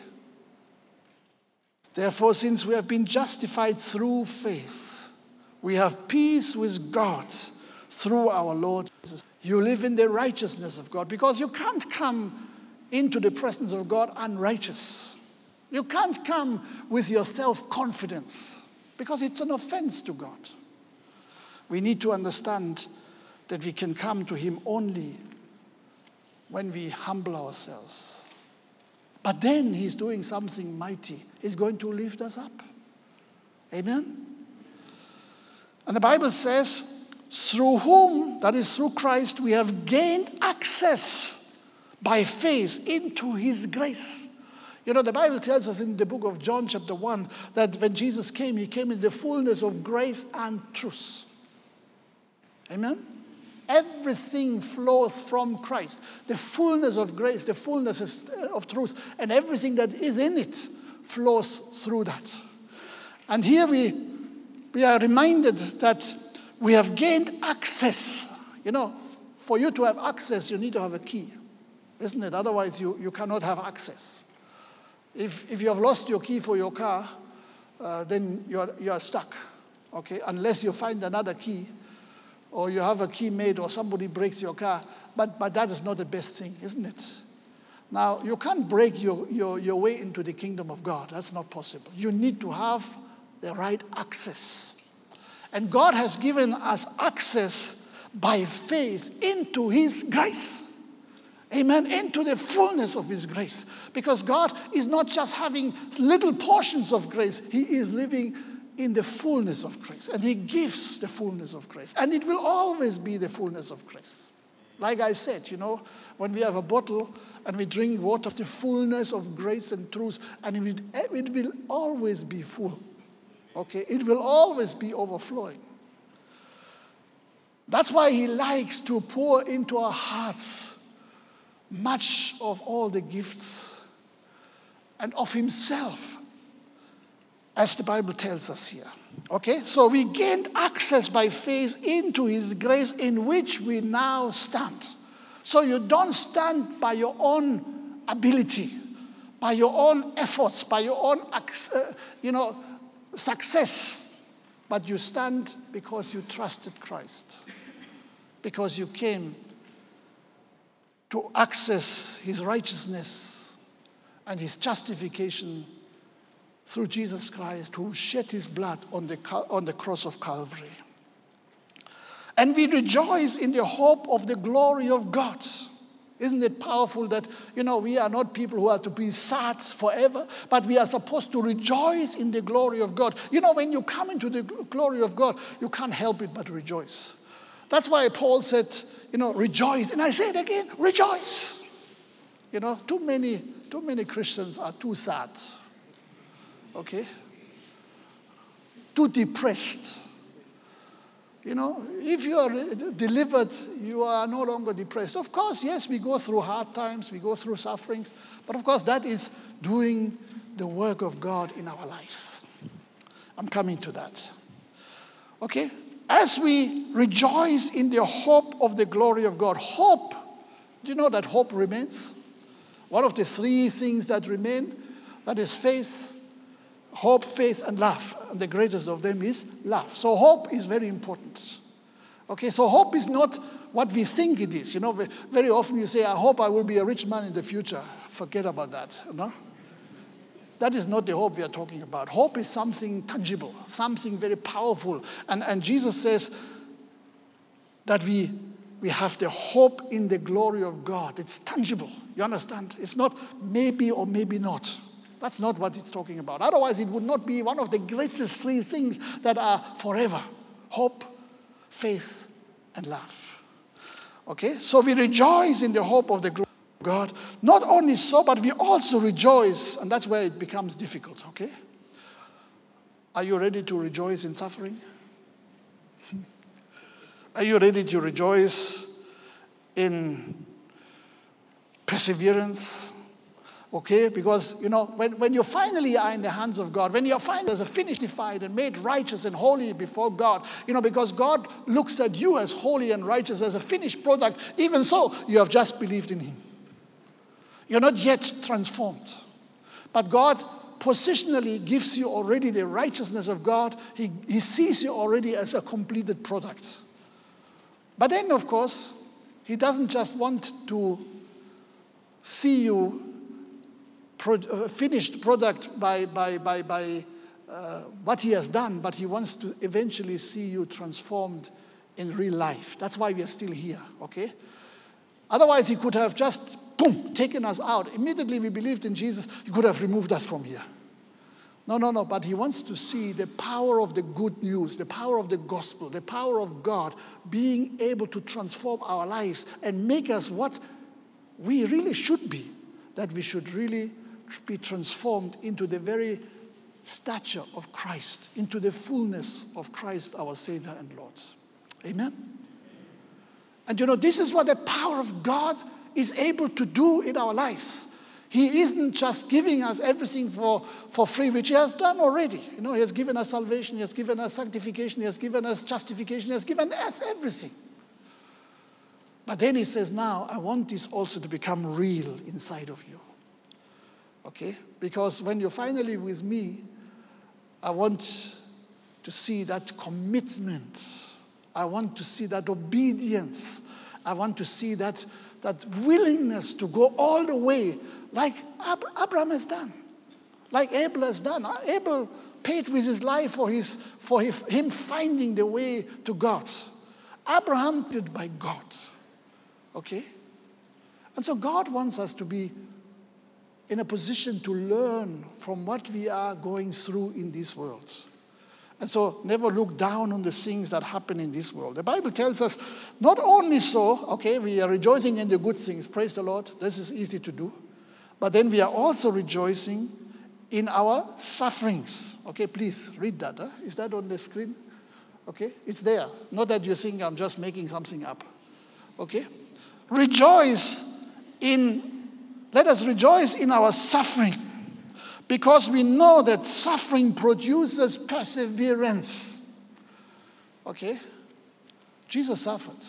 Therefore, since we have been justified through faith, we have peace with God through our Lord Jesus. You live in the righteousness of God because you can't come into the presence of God unrighteous. You can't come with your self confidence because it's an offense to God. We need to understand that we can come to Him only when we humble ourselves. But then He's doing something mighty. He's going to lift us up. Amen? And the Bible says, through whom, that is through Christ, we have gained access by faith into His grace. You know, the Bible tells us in the book of John, chapter 1, that when Jesus came, he came in the fullness of grace and truth. Amen? Everything flows from Christ. The fullness of grace, the fullness uh, of truth, and everything that is in it flows through that. And here we, we are reminded that we have gained access. You know, for you to have access, you need to have a key, isn't it? Otherwise, you, you cannot have access. If, if you have lost your key for your car, uh, then you are, you are stuck, okay? Unless you find another key or you have a key made or somebody breaks your car. But, but that is not the best thing, isn't it? Now, you can't break your, your, your way into the kingdom of God. That's not possible. You need to have the right access. And God has given us access by faith into His grace. Amen. Into the fullness of His grace. Because God is not just having little portions of grace, He is living in the fullness of grace. And He gives the fullness of grace. And it will always be the fullness of grace. Like I said, you know, when we have a bottle and we drink water, the fullness of grace and truth, and it will, always be full. Okay? It will always be overflowing. That's why He likes to pour into our hearts much of all the gifts and of himself, as the Bible tells us here. Okay, so we gained access by faith into his grace in which we now stand. So you don't stand by your own ability, by your own efforts, by your own, uh, you know, success, but you stand because you trusted Christ, because you came to access his righteousness and his justification through Jesus Christ, who shed his blood on the, on the cross of Calvary. And we rejoice in the hope of the glory of God. Isn't it powerful that, you know, we are not people who are to be sad forever, but we are supposed to rejoice in the glory of God. You know, when you come into the glory of God, you can't help it but rejoice. That's why Paul said, you know, rejoice. And I say it again, rejoice. You know, too many, too many Christians are too sad. Okay? Too depressed. You know, if you are uh, delivered, you are no longer depressed. Of course, yes, we go through hard times, we go through sufferings, but of course, that is doing the work of God in our lives. I'm coming to that. Okay? as we rejoice in the hope of the glory of God. Hope, do you know that hope remains? One of the three things that remain, that is faith, hope, faith, and love. And the greatest of them is love. So hope is very important. Okay, so hope is not what we think it is. You know, very often you say, I hope I will be a rich man in the future. Forget about that. You know? That is not the hope we are talking about. Hope is something tangible, something very powerful. And, and Jesus says that we, we have the hope in the glory of God. It's tangible. You understand? It's not maybe or maybe not. That's not what it's talking about. Otherwise, it would not be one of the greatest three things that are forever hope, faith, and love. Okay? So we rejoice in the hope of the glory. of God. Not only so, but we also rejoice, and that's where it becomes difficult, okay? Are you ready to rejoice in suffering? Are you ready to rejoice in perseverance? Okay, because you know, when, when you finally are in the hands of God, when you're finally as a finished, defied, and made righteous and holy before God, you know, because God looks at you as holy and righteous as a finished product, even so, you have just believed in Him. You're not yet transformed. But God positionally gives you already the righteousness of God. He, he sees you already as a completed product. But then, of course, He doesn't just want to see you pro- uh, finished product by, by, by, by uh, what He has done, but He wants to eventually see you transformed in real life. That's why we are still here, okay? Otherwise, He could have just, boom, taken us out. Immediately we believed in Jesus, He could have removed us from here. No, no, no, but he wants to see the power of the good news, the power of the gospel, the power of God being able to transform our lives and make us what we really should be. That we should really be transformed into the very stature of Christ, into the fullness of Christ, our Savior and Lord. Amen? And you know, this is what the power of God is able to do in our lives. He isn't just giving us everything for, for free, which He has done already. You know, He has given us salvation, He has given us sanctification, He has given us justification, He has given us everything. But then He says, Now I want this also to become real inside of you. Okay? Because when you're finally with me, I want to see that commitment. I want to see that obedience. I want to see that, that willingness to go all the way like Ab- Abraham has done, like Abel has done. Uh, Abel paid with his life for, his, for his, him finding the way to God. Abraham did by God. Okay? And so God wants us to be in a position to learn from what we are going through in this world. And so never look down on the things that happen in this world. The Bible tells us not only so, okay, we are rejoicing in the good things, praise the Lord, this is easy to do. But then we are also rejoicing in our sufferings. Okay, please read that. Huh? Is that on the screen? Okay, it's there. Not that you think I'm just making something up. Okay? Rejoice in, let us rejoice in our suffering because we know that suffering produces perseverance. Okay? Jesus suffered,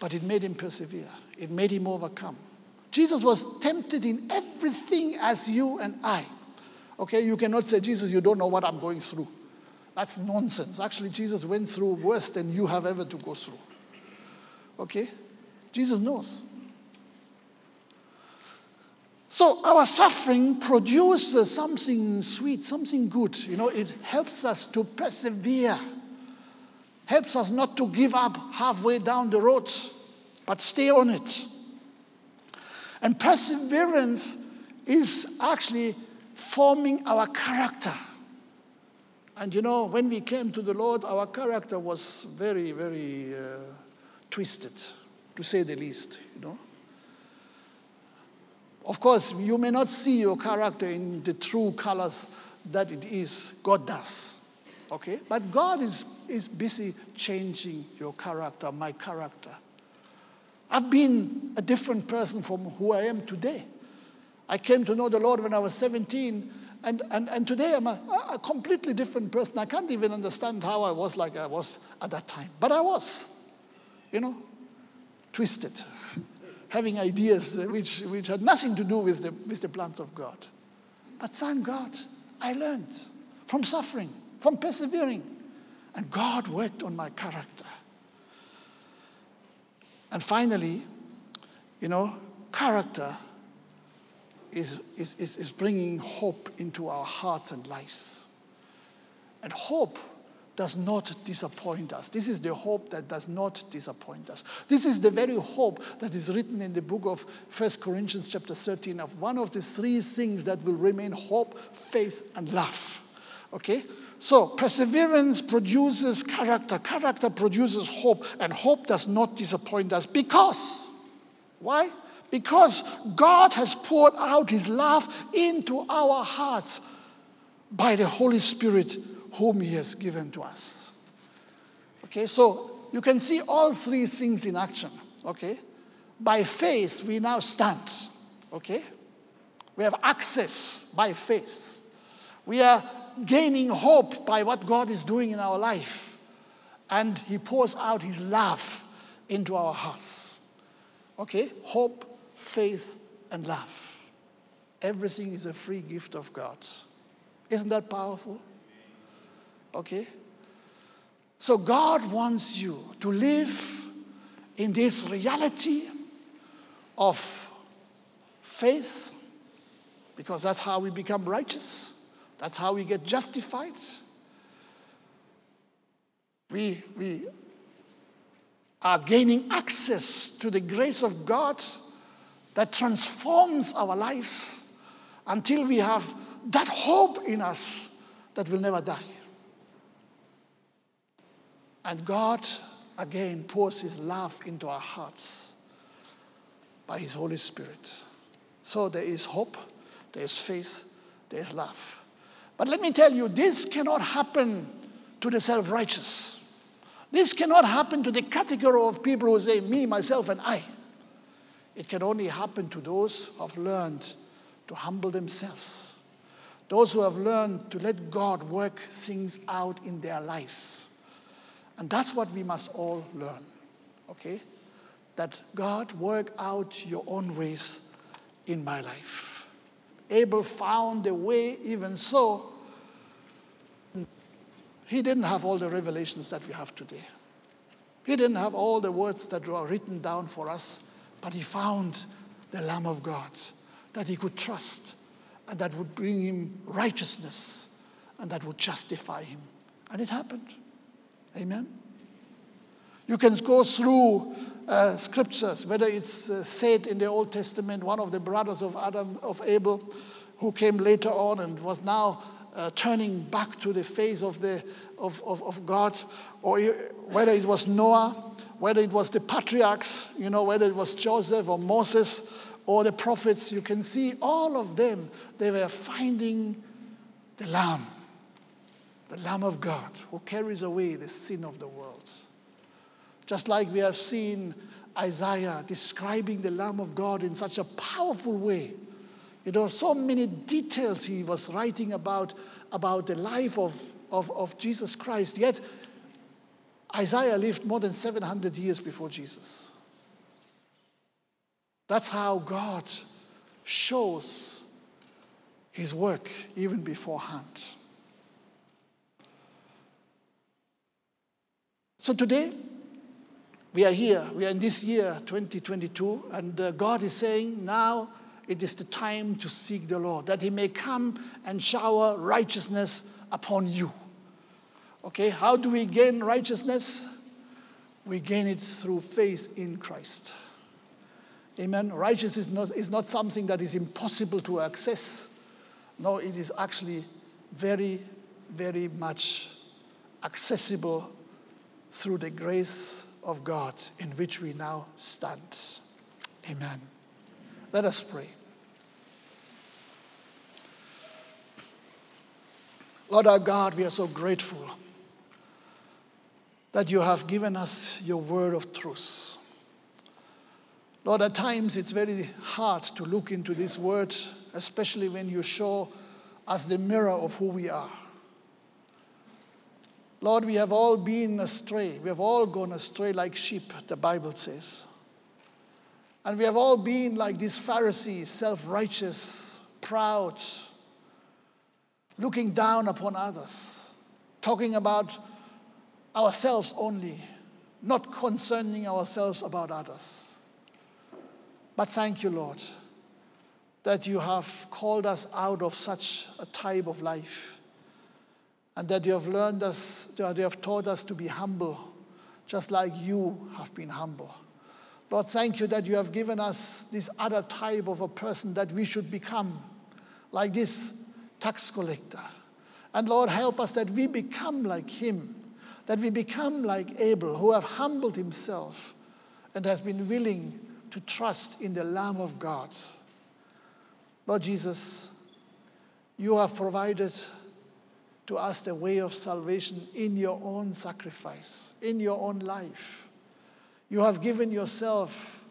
but it made him persevere, it made him overcome. Jesus was tempted in everything as you and I. Okay, you cannot say, Jesus, you don't know what I'm going through. That's nonsense. Actually, Jesus went through worse than you have ever to go through. Okay? Jesus knows. So our suffering produces something sweet, something good. You know, it helps us to persevere, helps us not to give up halfway down the road, but stay on it. And perseverance is actually forming our character. And you know, when we came to the Lord, our character was very, very uh, twisted, to say the least, you know. Of course, you may not see your character in the true colors that it is. God does. Okay? But God is, is busy changing your character, my character. I've been a different person from who I am today. I came to know the Lord when I was 17, and, and, and today I'm a, a completely different person. I can't even understand how I was like I was at that time. But I was, you know, twisted, having ideas uh, which, which had nothing to do with the, with the plans of God. But thank God, I learned from suffering, from persevering, and God worked on my character. And finally, you know, character is, is, is, is bringing hope into our hearts and lives. And hope does not disappoint us. This is the hope that does not disappoint us. This is the very hope that is written in the book of 1 Corinthians chapter 13 of one of the three things that will remain hope, faith, and love. Okay? So, perseverance produces character, character produces hope, and hope does not disappoint us because, why? Because God has poured out His love into our hearts by the Holy Spirit whom He has given to us. Okay, so you can see all three things in action. Okay, by faith we now stand. Okay, we have access by faith. We are gaining hope by what God is doing in our life, and He pours out His love into our hearts. Okay, hope, faith, and love. Everything is a free gift of God. Isn't that powerful? Okay? So God wants you to live in this reality of faith because that's how we become righteous. That's how we get justified. We, we are gaining access to the grace of God that transforms our lives until we have that hope in us that will never die. And God again pours His love into our hearts by His Holy Spirit. So there is hope, there is faith, there is love. But let me tell you, this cannot happen to the self righteous. This cannot happen to the category of people who say, me, myself, and I. It can only happen to those who have learned to humble themselves, those who have learned to let God work things out in their lives. And that's what we must all learn, okay? That God work out your own ways in my life. Abel found a way, even so, he didn't have all the revelations that we have today. He didn't have all the words that were written down for us, but he found the Lamb of God that he could trust and that would bring him righteousness and that would justify him. And it happened. Amen. You can go through uh, scriptures, whether it's uh, said in the Old Testament, one of the brothers of Adam, of Abel, who came later on and was now uh, turning back to the face of, the, of, of, of God, or whether it was Noah, whether it was the patriarchs, you know, whether it was Joseph or Moses or the prophets, you can see all of them, they were finding the Lamb, the Lamb of God, who carries away the sin of the world. Just like we have seen Isaiah describing the Lamb of God in such a powerful way. You know, so many details he was writing about, about the life of, of, of Jesus Christ, yet Isaiah lived more than 700 years before Jesus. That's how God shows his work even beforehand. So today, we are here, we are in this year 2022, and uh, God is saying, now it is the time to seek the Lord, that he may come and shower righteousness upon you. Okay, how do we gain righteousness? We gain it through faith in Christ. Amen. Righteousness is not, is not something that is impossible to access. No, it is actually very, very much accessible through the grace of God in which we now stand. Amen. Let us pray. Lord our God, we are so grateful that you have given us your word of truth. Lord, at times it's very hard to look into this word, especially when you show us the mirror of who we are. Lord, we have all been astray. We have all gone astray like sheep, the Bible says. And we have all been like these Pharisees, self righteous, proud, looking down upon others, talking about ourselves only, not concerning ourselves about others. But thank you, Lord, that you have called us out of such a type of life and that you have learned us, that you have taught us to be humble, just like you have been humble. Lord, thank you that you have given us this other type of a person that we should become, like this tax collector. And Lord, help us that we become like him, that we become like Abel, who have humbled himself and has been willing to trust in the Lamb of God. Lord Jesus, you have provided to us the way of salvation in your own sacrifice, in your own life. You have given yourself,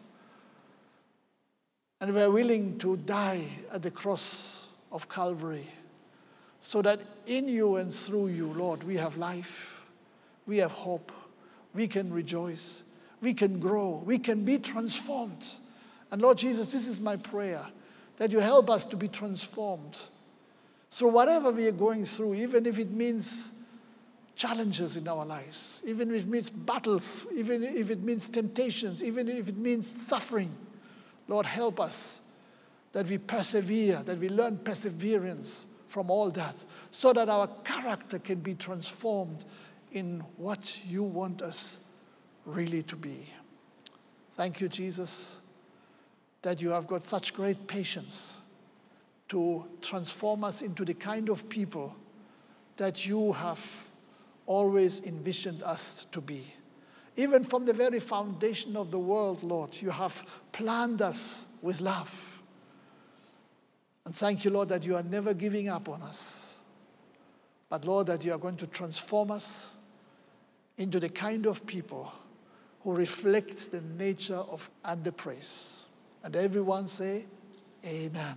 and we are willing to die at the cross of Calvary so that in you and through you, Lord, we have life, we have hope, we can rejoice, we can grow, we can be transformed. And Lord Jesus, this is my prayer that you help us to be transformed so, whatever we are going through, even if it means challenges in our lives, even if it means battles, even if it means temptations, even if it means suffering, Lord, help us that we persevere, that we learn perseverance from all that, so that our character can be transformed in what you want us really to be. Thank you, Jesus, that you have got such great patience to transform us into the kind of people that you have always envisioned us to be. Even from the very foundation of the world, Lord, you have planned us with love. And thank you, Lord, that you are never giving up on us. But, Lord, that you are going to transform us into the kind of people who reflect the nature of and the praise. And everyone say, Amen.